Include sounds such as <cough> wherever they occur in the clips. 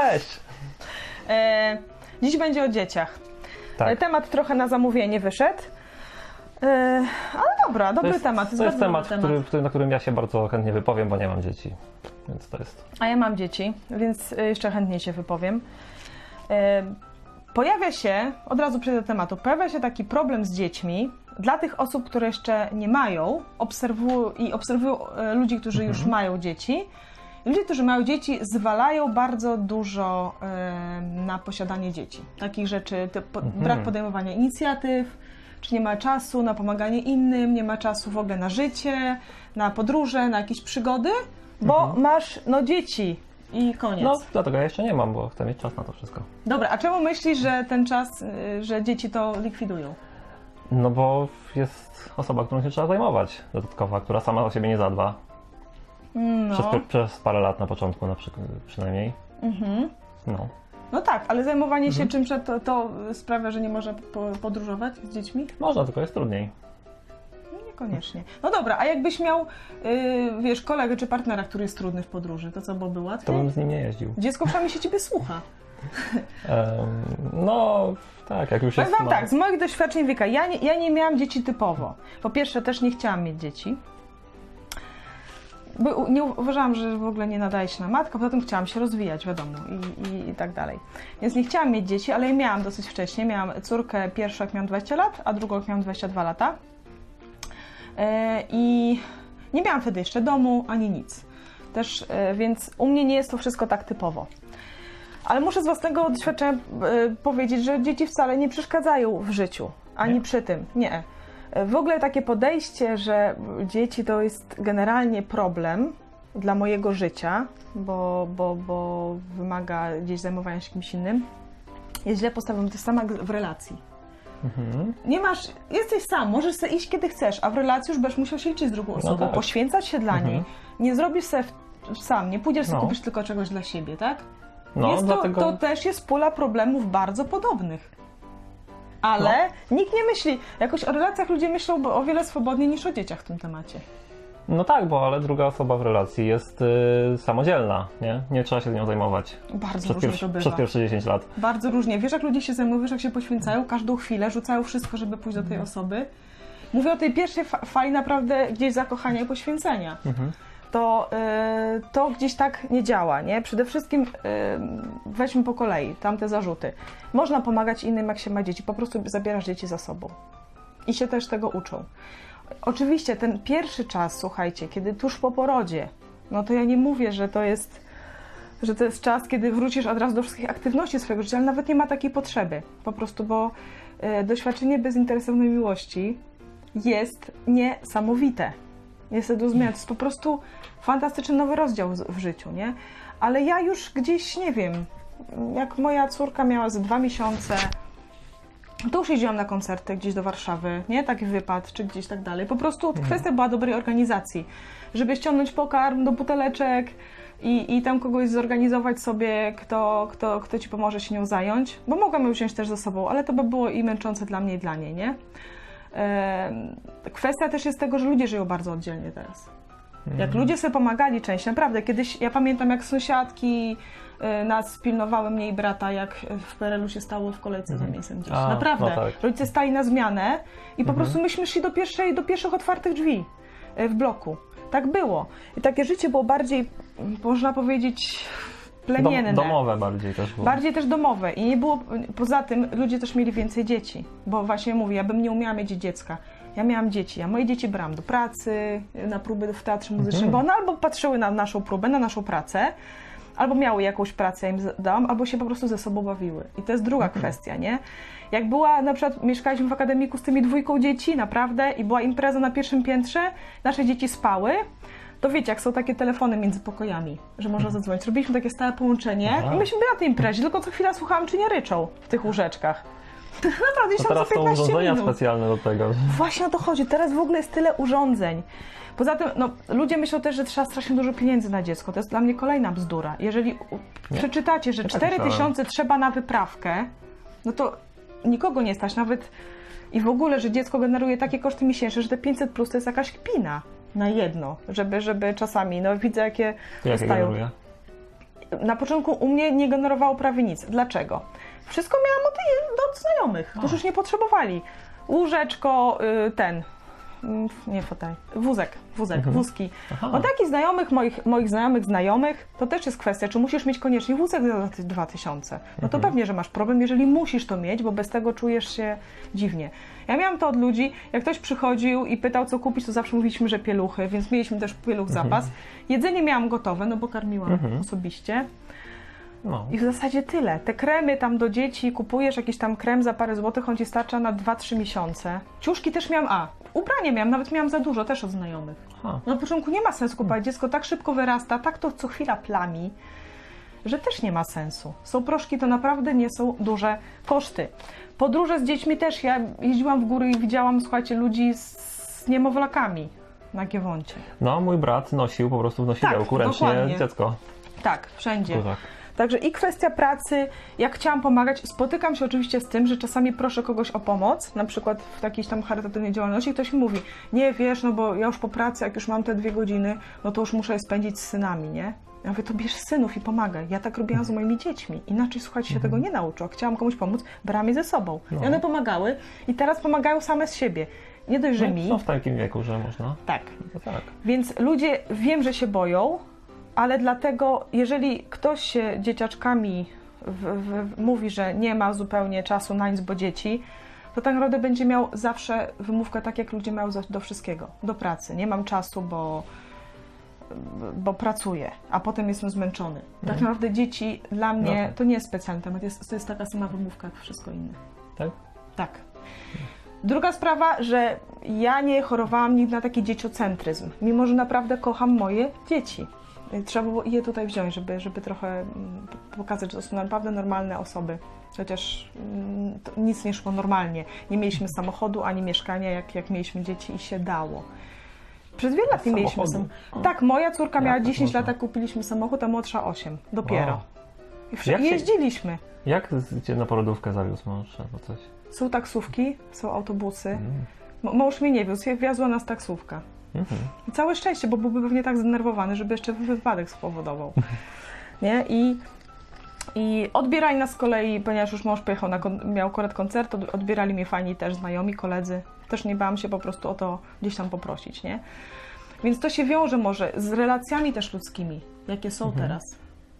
Cześć! E, dziś będzie o dzieciach. Tak. E, Temat trochę na zamówienie wyszedł. E, ale dobra, dobry To jest, temat. to jest temat, który, który, na którym ja się bardzo chętnie wypowiem, bo nie mam dzieci. Więc to jest. A ja mam dzieci, więc e, jeszcze chętniej się wypowiem. E, Pojawia się, od razu przejdę do tematu, pojawia się taki problem z dziećmi dla tych osób, które jeszcze nie mają obserwują, i obserwują e, ludzi, którzy już Mhm. mają dzieci. Ludzie, którzy mają dzieci, zwalają bardzo dużo na posiadanie dzieci. Takich rzeczy, po, Mhm. brak podejmowania inicjatyw, czy nie ma czasu na pomaganie innym, nie ma czasu w ogóle na życie, na podróże, na jakieś przygody, bo Mhm. masz no dzieci i koniec. No, dlatego ja jeszcze nie mam, bo chcę mieć czas na to wszystko. Dobra, a czemu myślisz, że ten czas, y, że dzieci to likwidują? No bo jest osoba, którą się trzeba zajmować, dodatkowa, która sama o siebie nie zadba. No, Przez, przez parę lat na początku na przykład, przynajmniej. mhm. No. no tak, ale zajmowanie Mhm. się czymś to, to sprawia, że nie można po, podróżować z dziećmi? Można, tylko jest trudniej. No, niekoniecznie. No dobra, a jakbyś miał, y, wiesz, kolegę czy partnera, który jest trudny w podróży, to co byłoby To łatwiej? bym z nim nie jeździł. Dziecko przynajmniej się ciebie słucha. <laughs> No, tak, jak już Powiem jest wam ma- tak, z moich doświadczeń wynika, ja nie, ja nie miałam dzieci typowo. Po pierwsze, też nie chciałam mieć dzieci. Bo nie uważałam, że w ogóle nie nadaje się na matkę, poza tym chciałam się rozwijać, wiadomo, i, i, i tak dalej. Więc nie chciałam mieć dzieci, ale je miałam dosyć wcześnie. Miałam córkę pierwszą, jak miałam 20 lat, a drugą, jak miałam 22 lata. E, I nie miałam wtedy jeszcze domu, ani nic. Też, e, więc u mnie nie jest to wszystko tak typowo. Ale muszę z własnego doświadczenia e, powiedzieć, że dzieci wcale nie przeszkadzają w życiu, ani Nie? przy tym. Nie. W ogóle takie podejście, że dzieci to jest generalnie problem dla mojego życia, bo, bo, bo wymaga gdzieś zajmowania się kimś innym, jest źle postawione. To jest sama w relacji. Mhm. Nie masz, jesteś sam, możesz sobie iść kiedy chcesz, a w relacji już będziesz musiał się liczyć z drugą osobą, tak. poświęcać się dla Mhm. niej. Nie zrobisz sobie sam, nie pójdziesz sobie No. kupisz tylko czegoś dla siebie, tak? No, jest dlatego... to, to też jest pula problemów bardzo podobnych. Ale No. nikt nie myśli, jakoś o relacjach ludzie myślą o wiele swobodniej niż o dzieciach w tym temacie. No tak, bo ale druga osoba w relacji jest y, samodzielna, nie? Nie trzeba się z nią zajmować Bardzo przez, różnie pierwszy, przez pierwsze 10 lat. Bardzo różnie. Wiesz, jak ludzie się zajmują, wiesz, jak się poświęcają każdą chwilę, rzucają wszystko, żeby pójść do tej osoby. Mówię o tej pierwszej fa- fali naprawdę gdzieś zakochania i poświęcenia. Mhm. To, y, to gdzieś tak nie działa, nie? Przede wszystkim y, weźmy po kolei tamte zarzuty. Można pomagać innym, jak się ma dzieci, po prostu zabierasz dzieci za sobą. I się też tego uczą. Oczywiście ten pierwszy czas, słuchajcie, kiedy tuż po porodzie, no to ja nie mówię, że to jest że to jest czas, kiedy wrócisz od razu do wszystkich aktywności swojego życia, ale nawet nie ma takiej potrzeby. Po prostu, bo e, doświadczenie bezinteresownej miłości jest niesamowite. Jest do zmiany. To jest po prostu fantastyczny nowy rozdział w życiu, nie? Ale ja już gdzieś, nie wiem, jak moja córka miała ze dwa miesiące, to już jeździłam na koncerty gdzieś do Warszawy, nie? Taki wypad, czy gdzieś tak dalej. Po prostu kwestia była dobrej organizacji. Żeby ściągnąć pokarm do buteleczek i, i tam kogoś zorganizować sobie, kto, kto, kto ci pomoże się nią zająć. Bo mogłam ją wziąć też ze sobą, ale to by było i męczące dla mnie i dla niej, nie? Kwestia też jest tego, że ludzie żyją bardzo oddzielnie teraz. Jak ludzie sobie pomagali częściej, naprawdę. Kiedyś, ja pamiętam jak sąsiadki y, nas pilnowały mnie i brata, jak w PRL-u się stało w kolejce za mięsem gdzieś. A, Naprawdę. no tak. Rodzice stali na zmianę i po prostu myśmy szli do, pierwszej, do pierwszych otwartych drzwi y, w bloku. Tak było. I takie życie było bardziej, mm, można powiedzieć, plemienne. Dom, domowe bardziej też było. Bardziej też domowe i nie było, poza tym ludzie też mieli więcej dzieci, bo właśnie mówię, ja bym nie umiała mieć dziecka. Ja miałam dzieci, ja moje dzieci brałam do pracy, na próby w teatrze muzycznym, Mhm. bo one albo patrzyły na naszą próbę, na naszą pracę, albo miały jakąś pracę, ja im dałam, albo się po prostu ze sobą bawiły. I to jest druga Mhm. kwestia, nie? Jak była, na przykład mieszkaliśmy w akademiku z tymi dwójką dzieci, naprawdę, i była impreza na pierwszym piętrze, nasze dzieci spały, to wiecie, jak są takie telefony między pokojami, że można zadzwonić. Robiliśmy takie stałe połączenie. Aha. i myśmy byli na tej imprezie, tylko co chwila słuchałam, czy nie ryczą w tych łóżeczkach. <laughs> Naprawdę, co teraz są 15 urządzenia minut. specjalne do tego. Właśnie o to chodzi. Teraz w ogóle jest tyle urządzeń. Poza tym, no, ludzie myślą też, że trzeba strasznie dużo pieniędzy na dziecko. To jest dla mnie kolejna bzdura. Jeżeli Nie. przeczytacie, że Ja tak 4 myślałem. tysiące trzeba na wyprawkę, no to nikogo nie stać. Nawet i w ogóle, że dziecko generuje takie koszty miesięczne, że te 500 plus to jest jakaś kpina na jedno, żeby, żeby czasami, no widzę jakie jakie dostają. generuje? na początku u mnie nie generowało prawie nic. Dlaczego? Wszystko miałam od, od znajomych, którzy już nie potrzebowali. Łóżeczko, y, ten, nie fotel, wózek, wózek, wózki. Aha. Od takich znajomych, moich, moich znajomych, znajomych, to też jest kwestia, czy musisz mieć koniecznie wózek za te 2000. No to pewnie, że masz problem, jeżeli musisz to mieć, bo bez tego czujesz się dziwnie. Ja miałam to od ludzi, jak ktoś przychodził i pytał, co kupić, to zawsze mówiliśmy, że pieluchy, więc mieliśmy też pieluch zapas. Jedzenie miałam gotowe, no bo karmiłam osobiście. No. I w zasadzie tyle. Te kremy tam do dzieci, kupujesz jakiś tam krem za parę złotych, on ci starcza na 2-3 miesiące. Ciuszki też miałam, a, ubranie miałam, nawet miałam za dużo, też od znajomych. Aha. Na początku nie ma sensu kupować, dziecko tak szybko wyrasta, tak to co chwila plami, że też nie ma sensu. Są proszki, to naprawdę nie są duże koszty. Podróże z dziećmi też, ja jeździłam w góry i widziałam, słuchajcie, ludzi z niemowlakami na Giewoncie. no, mój brat nosił po prostu w nosidełku Tak, ręcznie dokładnie. dziecko. Tak, wszędzie. Także i kwestia pracy, jak chciałam pomagać, spotykam się oczywiście z tym, że czasami proszę kogoś o pomoc, na przykład w jakiejś tam charytatywnej działalności, ktoś mi mówi, nie wiesz, no bo ja już po pracy, jak już mam te dwie godziny, no to już muszę je spędzić z synami, nie? Ja mówię, to bierz synów i pomagaj. Ja tak robiłam z moimi dziećmi. Inaczej, słuchajcie, się tego nie nauczył. Jak chciałam komuś pomóc, brałam je ze sobą. I No. one pomagały i teraz pomagają same z siebie. Nie dość, że No, mi. są w takim wieku, że można. Tak. No tak. Więc ludzie wiem, że się boją, ale dlatego, jeżeli ktoś się dzieciaczkami w, w, mówi, że nie ma zupełnie czasu na nic, bo dzieci, to tak naprawdę będzie miał zawsze wymówkę tak, jak ludzie mają do wszystkiego. Do pracy. Nie mam czasu, bo, bo pracuję, a potem jestem zmęczony. Tak naprawdę dzieci dla mnie tak. to nie jest specjalny temat, jest, to jest taka sama wymówka jak wszystko inne. Tak? Tak. Druga sprawa, że ja nie chorowałam nigdy na taki dzieciocentryzm, mimo że naprawdę kocham moje dzieci. Y, Trzeba było je tutaj wziąć, żeby, żeby trochę mm, pokazać, że to są naprawdę normalne osoby. Chociaż mm, nic nie szło normalnie. Nie mieliśmy samochodu ani mieszkania, jak, jak mieliśmy dzieci i się dało. Przez wiele lat nie mieliśmy Samochodu? Tak, moja córka Jak miała tak 10 można? lat, jak kupiliśmy samochód, a młodsza 8. Dopiero. Wow. I wsz- Jak się- jeździliśmy. Jak z- cię na porodówkę zawiózł mąż albo coś? Są taksówki, są autobusy. Mm. Mąż mnie nie wiózł, jak wiozła nas taksówka. Mhm. Całe szczęście, bo byłby pewnie tak zdenerwowany, żeby jeszcze wypadek spowodował. <laughs> Nie? I, I odbierali nas z kolei, ponieważ już mąż pojechał na miał akurat koncert, od- odbierali mnie fajni też znajomi, koledzy. Też nie bałam się po prostu o to gdzieś tam poprosić, nie? Więc to się wiąże może z relacjami też ludzkimi, jakie są teraz.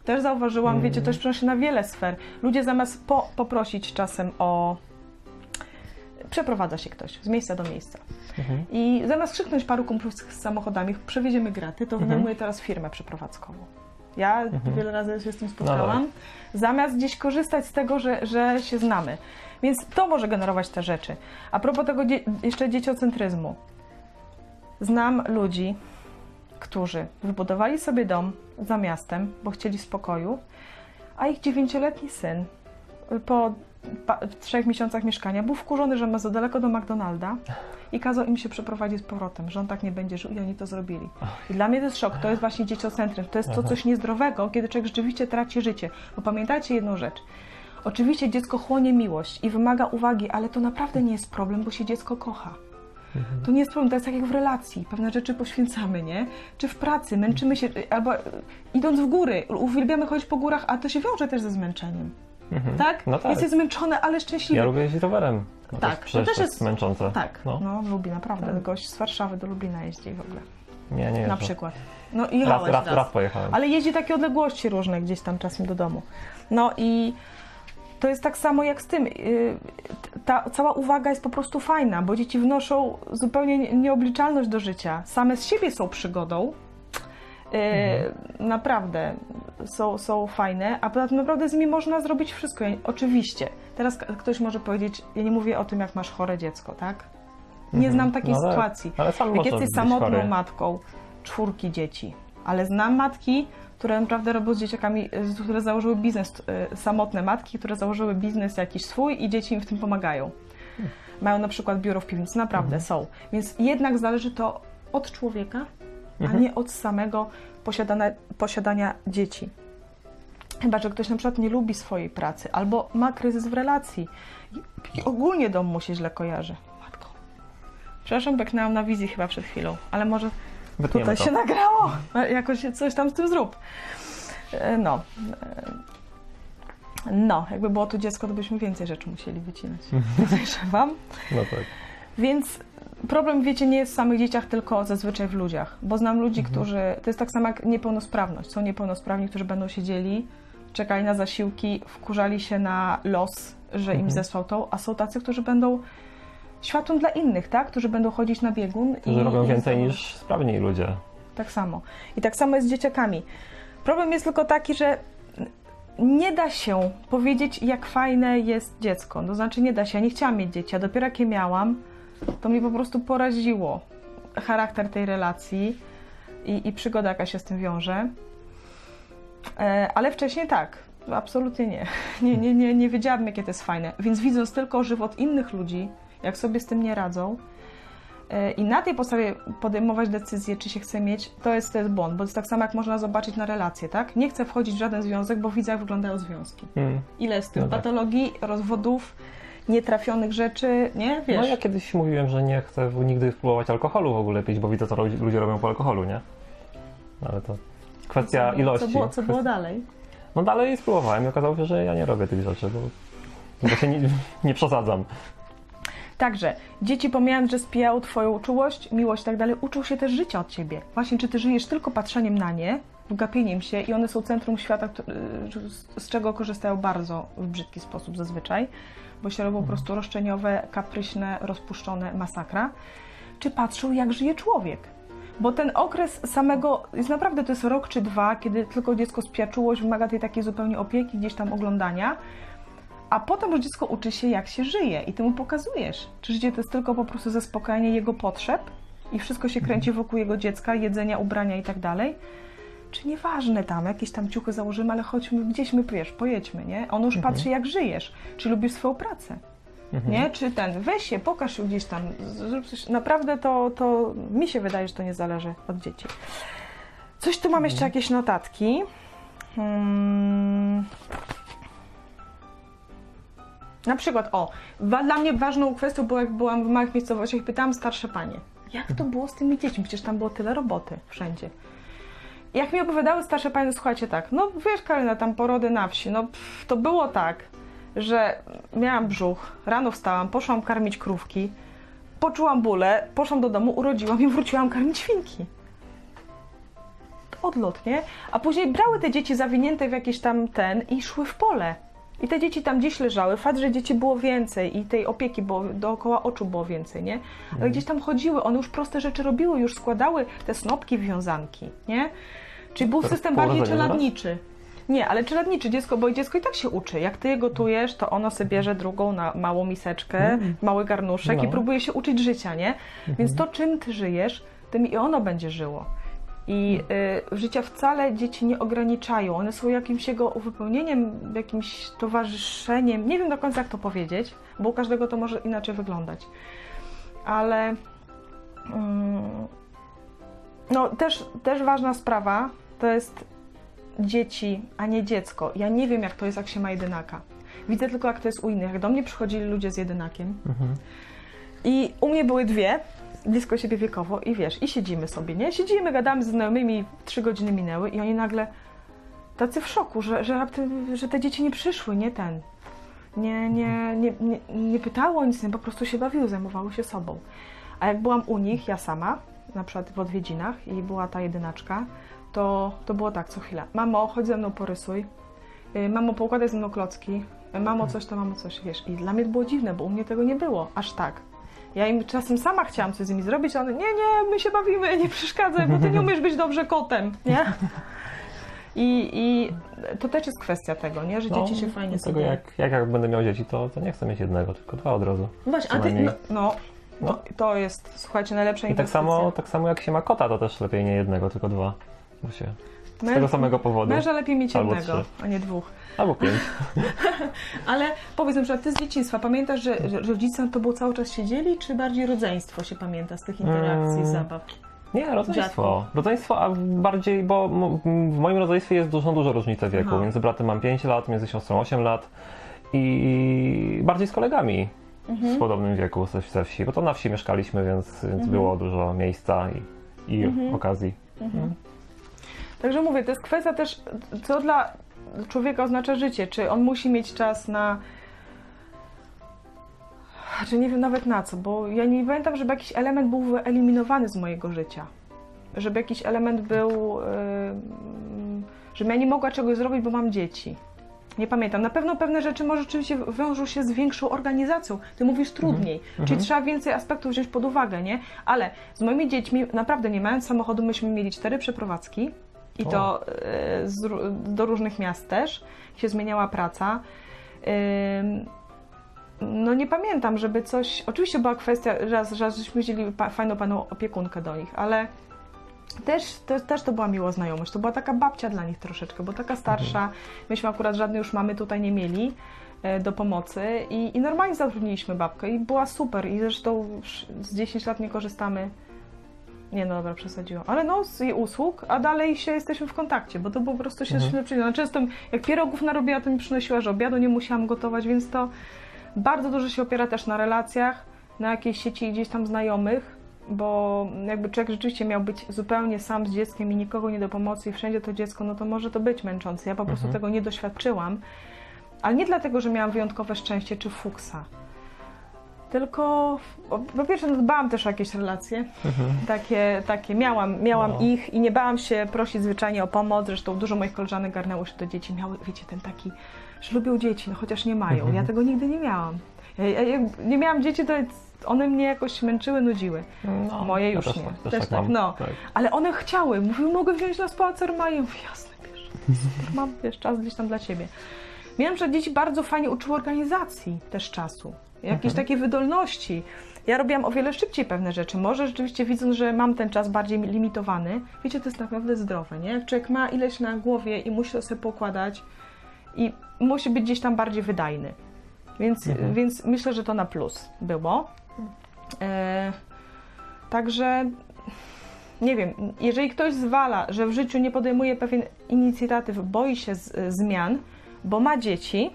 Też zauważyłam, wiecie, to się przenosi na wiele sfer. Ludzie zamiast po, poprosić czasem o... Przeprowadza się ktoś z miejsca do miejsca. Mhm. I zamiast krzyknąć paru kumplów z samochodami, przewieziemy graty, to Mhm. wynajmuję teraz firmę przeprowadzkową. Ja wiele razy się z tym spotkałam. No zamiast gdzieś korzystać z tego, że, że się znamy. Więc to może generować te rzeczy. A propos tego dzie- jeszcze dzieciocentryzmu. Znam ludzi, którzy wybudowali sobie dom za miastem, bo chcieli spokoju, a ich dziewięcioletni syn po w trzech miesiącach mieszkania był wkurzony, że ma za daleko do McDonalda i kazał im się przeprowadzić z powrotem, że on tak nie będzie żył i oni to zrobili. I dla mnie to jest szok, to jest właśnie dzieciocentryzm, to jest to coś niezdrowego, kiedy człowiek rzeczywiście traci życie. Bo pamiętajcie jedną rzecz, oczywiście dziecko chłonie miłość i wymaga uwagi, ale to naprawdę nie jest problem, bo się dziecko kocha. To nie jest problem, to jest tak jak w relacji. Pewne rzeczy poświęcamy, nie? Czy w pracy, męczymy się, albo e, idąc w góry, uwielbiamy chodzić po górach, a to się wiąże też ze zmęczeniem. Mhm. Tak? No tak. Jesteś zmęczony, ale szczęśliwy. Ja lubię jeździć rowerem. No Tak, to też to jest- jest męczące. Tak, No. no, lubi naprawdę. Tak. Gość z Warszawy do Lublina jeździ w ogóle. Nie, nie Na przykład. No i Raz, raz, raz. pojechałem. Ale jeździ takie odległości różne gdzieś tam czasem do domu. No i to jest tak samo jak z tym. Yy, Ta cała uwaga jest po prostu fajna, bo dzieci wnoszą zupełnie nie- nieobliczalność do życia. Same z siebie są przygodą. Yy, Naprawdę są, są fajne, a poza tym naprawdę z nimi można zrobić wszystko. Ja, oczywiście. Teraz ktoś może powiedzieć, ja nie mówię o tym, jak masz chore dziecko, tak? Nie Mhm. znam takiej No tak. sytuacji. Ale Jak jesteś samotną chory. matką, czwórki dzieci, ale znam matki, które naprawdę robią z dzieciakami, które założyły biznes, y, samotne matki, które założyły biznes jakiś swój i dzieci im w tym pomagają. Mają na przykład biuro w piwnicy, naprawdę są. Więc jednak zależy to od człowieka, a nie od samego posiadania, posiadania dzieci. Chyba, że ktoś na przykład nie lubi swojej pracy albo ma kryzys w relacji i, i ogólnie dom mu się źle kojarzy. Matko. Przepraszam, beknęłam na wizji chyba przed chwilą, ale może Wytniemy tutaj to. się nagrało. Jakoś coś tam z tym zrób. E, No. E, No, jakby było tu dziecko, to byśmy więcej rzeczy musieli wycinać. <laughs> Podejrzewam. No tak. Więc problem, wiecie, nie jest w samych dzieciach, tylko zazwyczaj w ludziach. Bo znam ludzi, którzy. To jest tak samo jak niepełnosprawność. Są niepełnosprawni, którzy będą siedzieli, czekali na zasiłki, wkurzali się na los, że im Mhm. zesłał to, a są tacy, którzy będą światłem dla innych, tak? Którzy będą chodzić na biegun. Którzy i, robią i więcej niż sprawni ludzie. tak samo. I tak samo jest z dzieciakami. Problem jest tylko taki, że nie da się powiedzieć, jak fajne jest dziecko. To znaczy, nie da się. Ja nie chciałam mieć dzieci, a dopiero jak je miałam, to mnie po prostu poraziło charakter tej relacji i, i przygoda, jaka się z tym wiąże. E, ale wcześniej tak. Absolutnie nie. <laughs> Nie, nie, nie. nie wiedziałabym, jakie to jest fajne. Więc widząc tylko żywot innych ludzi, jak sobie z tym nie radzą, E, i na tej podstawie podejmować decyzję, czy się chce mieć, to jest, to jest błąd, bo to jest tak samo, jak można zobaczyć na relacje, tak? Nie chcę wchodzić w żaden związek, bo widzę, jak wyglądają związki. Mm. Ile jest tych No tak. patologii, rozwodów, nietrafionych rzeczy, nie? Wiesz, No ja kiedyś mówiłem, że nie chcę nigdy spróbować alkoholu w ogóle pić, bo widzę, co ludzi- ludzie robią po alkoholu, nie? Ale to kwestia co, ilości. Co było, co było dalej? No dalej spróbowałem i okazało się, że ja nie robię tych rzeczy, bo, bo się nie, nie przesadzam. Także dzieci pomijając, że spijały twoją czułość, miłość i tak dalej, uczą się też życia od ciebie. Właśnie, czy ty żyjesz tylko patrzeniem na nie, wgapieniem się i one są centrum świata, z czego korzystają bardzo w brzydki sposób zazwyczaj, bo się robią po prostu roszczeniowe, kapryśne, rozpuszczone masakra. Czy patrzą, jak żyje człowiek? Bo ten okres samego, jest naprawdę to jest rok czy dwa, kiedy tylko dziecko spija czułość, wymaga tej takiej zupełnie opieki, gdzieś tam oglądania, a potem już dziecko uczy się, jak się żyje i ty mu pokazujesz. Czy życie to jest tylko po prostu zaspokajanie jego potrzeb i wszystko się kręci wokół jego dziecka, jedzenia, ubrania i tak dalej? Czy nieważne tam, jakieś tam ciuchy założymy, ale chodźmy gdzieś my, wiesz, pojedźmy, nie? On już patrzy, jak żyjesz. Czy lubisz swoją pracę? Mhm. Nie? Czy ten, weź się, pokaż się gdzieś tam, zrób coś. Naprawdę to, to mi się wydaje, że to nie zależy od dzieci. Coś tu mam jeszcze jakieś notatki. Hmm. Na przykład, o, dla mnie ważną kwestią było, jak byłam w małych miejscowościach pytałam starsze panie, jak to było z tymi dziećmi? Przecież tam było tyle roboty wszędzie. Jak mi opowiadały starsze panie, słuchajcie tak, no wiesz Karolina, tam porody na wsi, no pff, to było tak, że miałam brzuch, rano wstałam, poszłam karmić krówki, poczułam bóle, poszłam do domu, urodziłam i wróciłam karmić świnki. Odlot, nie? A później brały te dzieci zawinięte w jakiś tam ten i szły w pole. I te dzieci tam gdzieś leżały. Fakt, że dzieci było więcej i tej opieki było, dookoła oczu było więcej, nie? Ale gdzieś tam chodziły, one już proste rzeczy robiły, już składały te snopki, wiązanki, nie? Czyli był Teraz system bardziej czeladniczy. Nie, ale czeladniczy dziecko, bo dziecko i tak się uczy. Jak ty je gotujesz, to ono sobie bierze drugą na małą miseczkę, mały garnuszek i No. próbuje się uczyć życia, nie? Więc to, czym ty żyjesz, tym i ono będzie żyło. I y, życia wcale dzieci nie ograniczają. One są jakimś jego uwypełnieniem, jakimś towarzyszeniem. Nie wiem do końca, jak to powiedzieć, bo u każdego to może inaczej wyglądać. Ale mm, no, też, też ważna sprawa to jest dzieci, a nie dziecko. Ja nie wiem, jak to jest, jak się ma jedynaka. Widzę tylko, jak to jest u innych. Jak do mnie przychodzili ludzie z jedynakiem, Mhm. i u mnie były dwie, blisko siebie wiekowo i wiesz, i siedzimy sobie, nie? Siedzimy, gadamy z znajomymi, trzy godziny minęły i oni nagle tacy w szoku, że, że, raptem, że te dzieci nie przyszły, nie ten. Nie, nie, nie, nie, nie pytało o nic, nie, po prostu się bawiły, zajmowały się sobą. A jak byłam u nich, ja sama, na przykład w odwiedzinach i była ta jedynaczka, to, to było tak co chwilę. Mamo, chodź ze mną porysuj. Y, Mamo, poukładaj ze mną klocki. Y, Mamo, coś to, mamo, coś, wiesz. I dla mnie to było dziwne, bo u mnie tego nie było, aż tak. Ja im czasem sama chciałam coś z nimi zrobić, a one, nie, nie, my się bawimy, nie przeszkadzaj, bo ty nie umiesz być dobrze kotem, nie? I, I to też jest kwestia tego, nie? Że dzieci się fajnie No, tego sobie... jak, jak, jak będę miał dzieci, to, to nie chcę mieć jednego, tylko dwa od razu. Właśnie, a ty, no, no No. to, jest, słuchajcie, najlepsza I tak inwestycja. samo, tak samo jak się ma kota, to też lepiej nie jednego, tylko dwa. Bo się, z Męż- tego samego powodu. Męża lepiej mieć Albo jednego, trzy. a nie dwóch. Albo pięć. <laughs> Ale powiedz na przykład, ty z dzieciństwa, pamiętasz, że rodzice to było cały czas siedzieli, czy bardziej rodzeństwo się pamięta z tych interakcji, Mm. zabaw? Nie, rodzeństwo. Rodzeństwo, a bardziej, bo w moim rodzeństwie jest dużo, dużo różnicy wieku. Aha. Między bratem mam 5 lat, między siostrą 8 lat i bardziej z kolegami Mhm. w podobnym wieku ze, ze wsi, bo to na wsi mieszkaliśmy, więc, więc Mhm. było dużo miejsca i, i Mhm. okazji. Także mówię, to jest kwestia też, co dla człowieka oznacza życie. Czy on musi mieć czas na. Czy nie wiem nawet na co, bo ja nie pamiętam, żeby jakiś element był wyeliminowany z mojego życia. Żeby jakiś element był. Yy, żebym ja nie mogła czegoś zrobić, bo mam dzieci. Nie pamiętam. Na pewno pewne rzeczy może rzeczywiście wiążą się z większą organizacją. Ty mówisz trudniej, czyli trzeba więcej aspektów wziąć pod uwagę, nie? Ale z moimi dziećmi, naprawdę nie mając samochodu, myśmy mieli cztery przeprowadzki i to e, z, ró- do różnych miast też. Się zmieniała praca. No nie pamiętam, żeby coś... Oczywiście była kwestia, raz, raz żeśmy wzięli fajną panią opiekunkę do nich, ale też, też, też to była miła znajomość. To była taka babcia dla nich troszeczkę, bo taka starsza. Myśmy akurat żadnej już mamy tutaj nie mieli e, do pomocy i, i normalnie zatrudniliśmy babkę i była super i zresztą z 10 lat nie korzystamy. Nie no dobra, przesadziłam. Ale no, z jej usług, a dalej się jesteśmy w kontakcie, bo to po prostu się Mhm. przyjdzie. No, często jak pierogów narobiła, to mi przynosiła, że obiadu nie musiałam gotować, więc to bardzo dużo się opiera też na relacjach, na jakiejś sieci gdzieś tam znajomych, bo jakby człowiek rzeczywiście miał być zupełnie sam z dzieckiem i nikogo nie do pomocy i wszędzie to dziecko, no to może to być męczące. Ja po prostu Mhm. tego nie doświadczyłam, ale nie dlatego, że miałam wyjątkowe szczęście czy fuksa. Tylko po- pierwsze no, dbałam też o jakieś relacje, Mhm. takie, takie miałam, miałam No. ich i nie bałam się prosić zwyczajnie o pomoc. Zresztą dużo moich koleżanek garnęło się do dzieci. Miały, wiecie, ten taki, że lubią dzieci, no chociaż nie mają. Mhm. Ja tego nigdy nie miałam. Ja, ja, jak nie miałam dzieci, to one mnie jakoś męczyły, nudziły. No, Moje ja już też nie. Tak, też, Też tak tak, no. Tak. Ale one chciały. Mówiły, mogę wziąć na spacer, mają. Mówię, Jasne. Super, <laughs> mam, wiesz, czas gdzieś tam dla ciebie. Miałam, że dzieci bardzo fajnie uczyły organizacji też czasu. Jakiejś Mhm. takiej wydolności. Ja robiłam o wiele szybciej pewne rzeczy. Może rzeczywiście widząc, że mam ten czas bardziej limitowany, wiecie, to jest naprawdę zdrowe, nie? Jak człowiek ma ileś na głowie i musi to sobie pokładać i musi być gdzieś tam bardziej wydajny. Więc, Mhm. więc myślę, że to na plus było. E, także nie wiem, jeżeli ktoś zwala, że w życiu nie podejmuje pewien inicjatyw, boi się z, zmian, bo ma dzieci,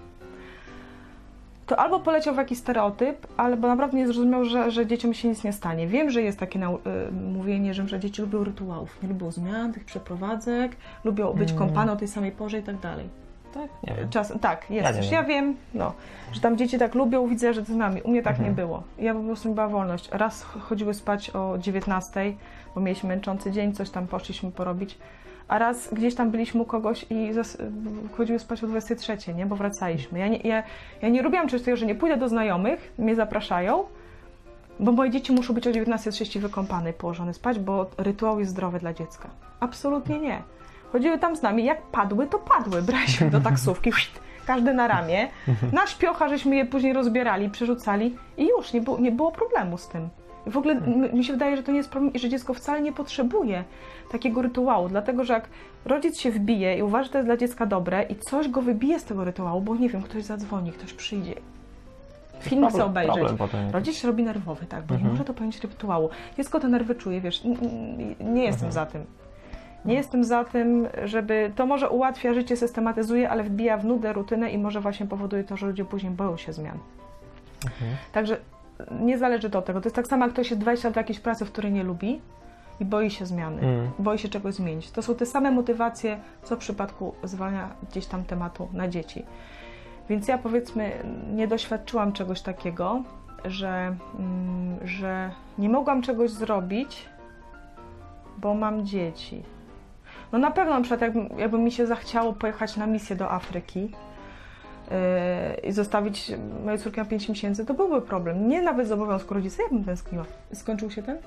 to albo poleciał w jakiś stereotyp, albo naprawdę nie zrozumiał, że, że dzieciom się nic nie stanie. Wiem, że jest takie nau- y, mówienie, że, że dzieci lubią rytuałów, nie lubią zmian, tych przeprowadzek, lubią być Mm. kąpane o tej samej porze i tak dalej. tak? Nie wiem. Czas, tak, jest. Ja ja wiem, no, że tam dzieci tak lubią, widzę, że to z nami. U mnie tak Mhm. nie było. Ja po prostu była wolność. Raz ch- chodziły spać o 19, bo mieliśmy męczący dzień, coś tam poszliśmy porobić, a raz gdzieś tam byliśmy u kogoś i chodziły spać o 23, nie? bo wracaliśmy. Ja nie, ja, ja nie robiłam czegoś takiego, że nie pójdę do znajomych, mnie zapraszają, bo moje dzieci muszą być o 19.30 wykąpane i położone spać, bo rytuał jest zdrowy dla dziecka. Absolutnie nie. Chodziły tam z nami, jak padły, to padły. Braliśmy do taksówki, <laughs> każdy na ramię. <laughs> Na śpiocha żeśmy je później rozbierali, przerzucali i już, nie było, nie było problemu z tym. W ogóle m- mi się wydaje, że to nie jest problem i że dziecko wcale nie potrzebuje takiego rytuału, dlatego że jak rodzic się wbije i uważa, że to jest dla dziecka dobre i coś go wybije z tego rytuału, bo nie wiem, ktoś zadzwoni, ktoś przyjdzie, film chce obejrzeć. Problem. Rodzic się robi nerwowy, tak, bo nie Mhm. może dopełnić rytuału. Dziecko te nerwy czuje, wiesz, n- n- nie jestem Mhm. za tym. Nie jestem za tym, żeby to może ułatwia życie, systematyzuje, ale wbija w nudę, rutynę i może właśnie powoduje to, że ludzie później boją się zmian. Mhm. Także nie zależy to od tego. To jest tak samo, jak ktoś jest 20 lat w jakiejś pracy, w której nie lubi i boi się zmiany, Mm. boi się czegoś zmienić. To są te same motywacje, co w przypadku zwalnia gdzieś tam tematu na dzieci. Więc ja powiedzmy, nie doświadczyłam czegoś takiego, że, mm, że nie mogłam czegoś zrobić, bo mam dzieci. No na pewno na przykład jakby, jakby mi się zachciało pojechać na misję do Afryki i zostawić moje córki na 5 miesięcy, to byłby problem. Nie nawet z obowiązku rodzica, ja bym tęskniła. Skończył się ten?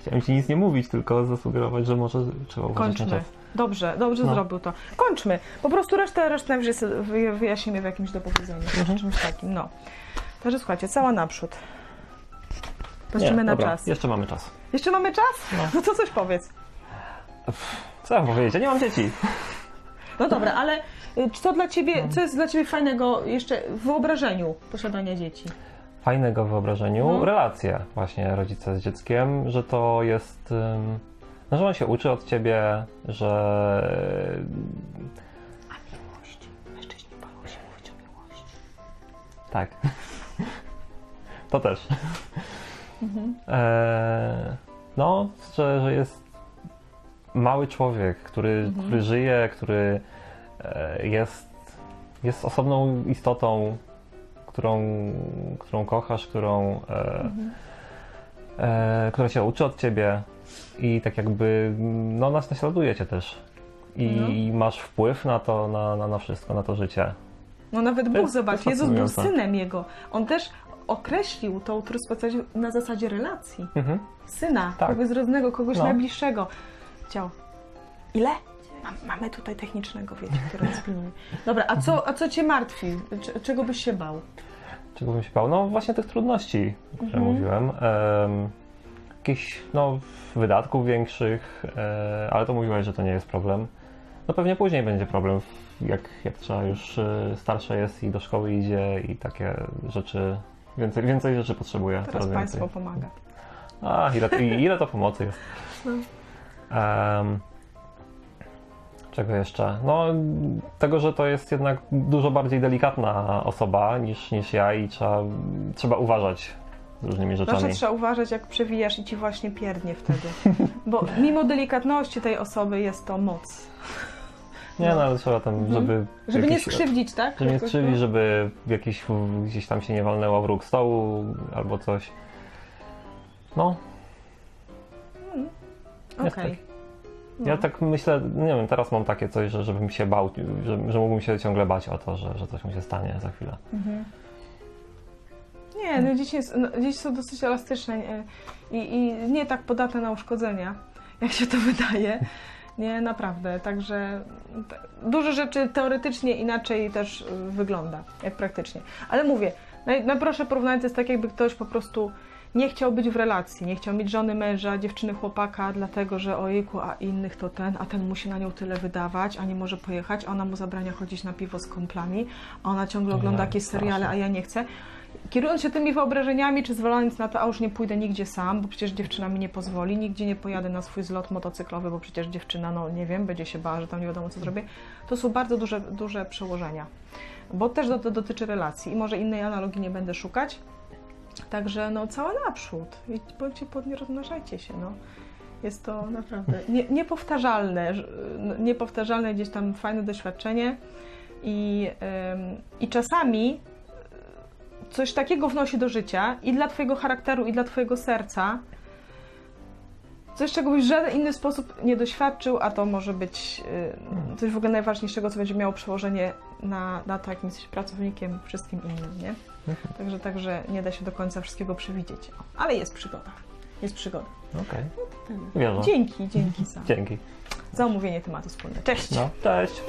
Chciałem ci nic nie mówić, tylko zasugerować, że może trzeba uważać Kończmy. Dobrze, dobrze No. zrobił to. Kończmy. Po prostu resztę, resztę wyjaśnimy w jakimś dopowiedzeniu, Mhm. czymś takim. No. Także słuchajcie, cała naprzód. Nie, Patrzymy na dobra, czas. Jeszcze mamy czas. Jeszcze mamy czas? No. <laughs> No to coś powiedz. Co mam powiedzieć? Ja nie mam dzieci. No dobra, ale y, co dla ciebie, co jest dla ciebie fajnego jeszcze w wyobrażeniu posiadania dzieci? Fajnego w wyobrażeniu. Mhm. Relacje właśnie rodzica z dzieckiem, że to jest... No, że on się uczy od ciebie, że... A miłość. Mężczyźni boją się mówić o miłości. Tak. <laughs> To też. Mhm. Eee, no, że, że jest mały człowiek, który, Mhm. który żyje, który e, jest, jest osobną istotą, którą, którą kochasz, którą, e, Mhm. e, która się uczy od ciebie i tak jakby no, nas naśladuje cię też. I No. masz wpływ na to, na, na, na wszystko, na to życie. No nawet Bóg, zobacz, Jezus był synem Jego. On też określił tą trospaceję na zasadzie relacji. Mhm. Syna, Tak. kogoś rodzinnego, kogoś No. najbliższego. Chciał. Ile? Mam, mamy tutaj technicznego, wiecie, który nas pilnuje. Dobra, a co, a co cię martwi? Cze- Czego byś się bał? Czego bym się bał? No właśnie tych trudności, o których Mhm. mówiłem. Em, jakichś no, wydatków większych, e, ale to mówiłeś, że to nie jest problem. No pewnie później będzie problem, jak, jak trzeba już e, starsze jest i do szkoły idzie i takie rzeczy, więcej, więcej rzeczy potrzebuje. Teraz coraz państwo pomaga. A, ile, i- ile to pomocy jest. No. Em, czego jeszcze? No, tego, że to jest jednak dużo bardziej delikatna osoba niż, niż ja i trzeba, trzeba uważać z różnymi rzeczami. Zawsze trzeba uważać, jak przewijasz i ci właśnie pierdnie wtedy. Bo mimo delikatności tej osoby jest to moc. Nie, no ale trzeba tam, Mhm. żeby... Żeby nie jakiś- skrzywdzić, tak? Żeby nie Jakoś, skrzywdzić, no. żeby jakiś, gdzieś tam się nie walnęło w róg stołu albo coś. No, Okej. jest tak. No. Ja tak myślę, nie wiem, teraz mam takie coś, że żebym się bał, że, że mógłbym się ciągle bać o to, że, że coś mi się stanie za chwilę. Mhm. Nie, no dzieci, jest, no dzieci są dosyć elastyczne? I, i nie tak podatne na uszkodzenia, jak się to <laughs> wydaje. Nie, naprawdę. Także dużo rzeczy teoretycznie inaczej też wygląda, jak praktycznie. Ale mówię, naj, najprostsze porównanie to jest tak, jakby ktoś po prostu nie chciał być w relacji, nie chciał mieć żony, męża, dziewczyny, chłopaka, dlatego że ojejku, a innych to ten, a ten musi na nią tyle wydawać, a nie może pojechać, a ona mu zabrania chodzić na piwo z kumplami, a ona ciągle ogląda Ja, jakieś seriale, a ja nie chcę. Kierując się tymi wyobrażeniami, czy zwalając na to, a już nie pójdę nigdzie sam, bo przecież dziewczyna mi nie pozwoli, nigdzie nie pojadę na swój zlot motocyklowy, bo przecież dziewczyna, no nie wiem, będzie się bała, że tam nie wiadomo co zrobię. To są bardzo duże, duże przełożenia, bo też to dotyczy relacji i może innej analogii nie będę szukać. Także no cała naprzód. I bądźcie podnie, rozmnażajcie się, no. Jest to naprawdę <laughs> nie, niepowtarzalne, no, niepowtarzalne gdzieś tam fajne doświadczenie i, ym, i czasami coś takiego wnosi do życia i dla Twojego charakteru, i dla Twojego serca, coś, czego byś w żaden inny sposób nie doświadczył, a to może być y, coś w ogóle najważniejszego, co będzie miało przełożenie na, na to, jakim jesteś pracownikiem, wszystkim innym, nie? Także, także nie da się do końca wszystkiego przewidzieć. Ale jest przygoda. Jest przygoda. Okej, Tyle. wierzę. Dzięki, dzięki za, Dzięki. za omówienie tematu wspólnego. Cześć! No, cześć.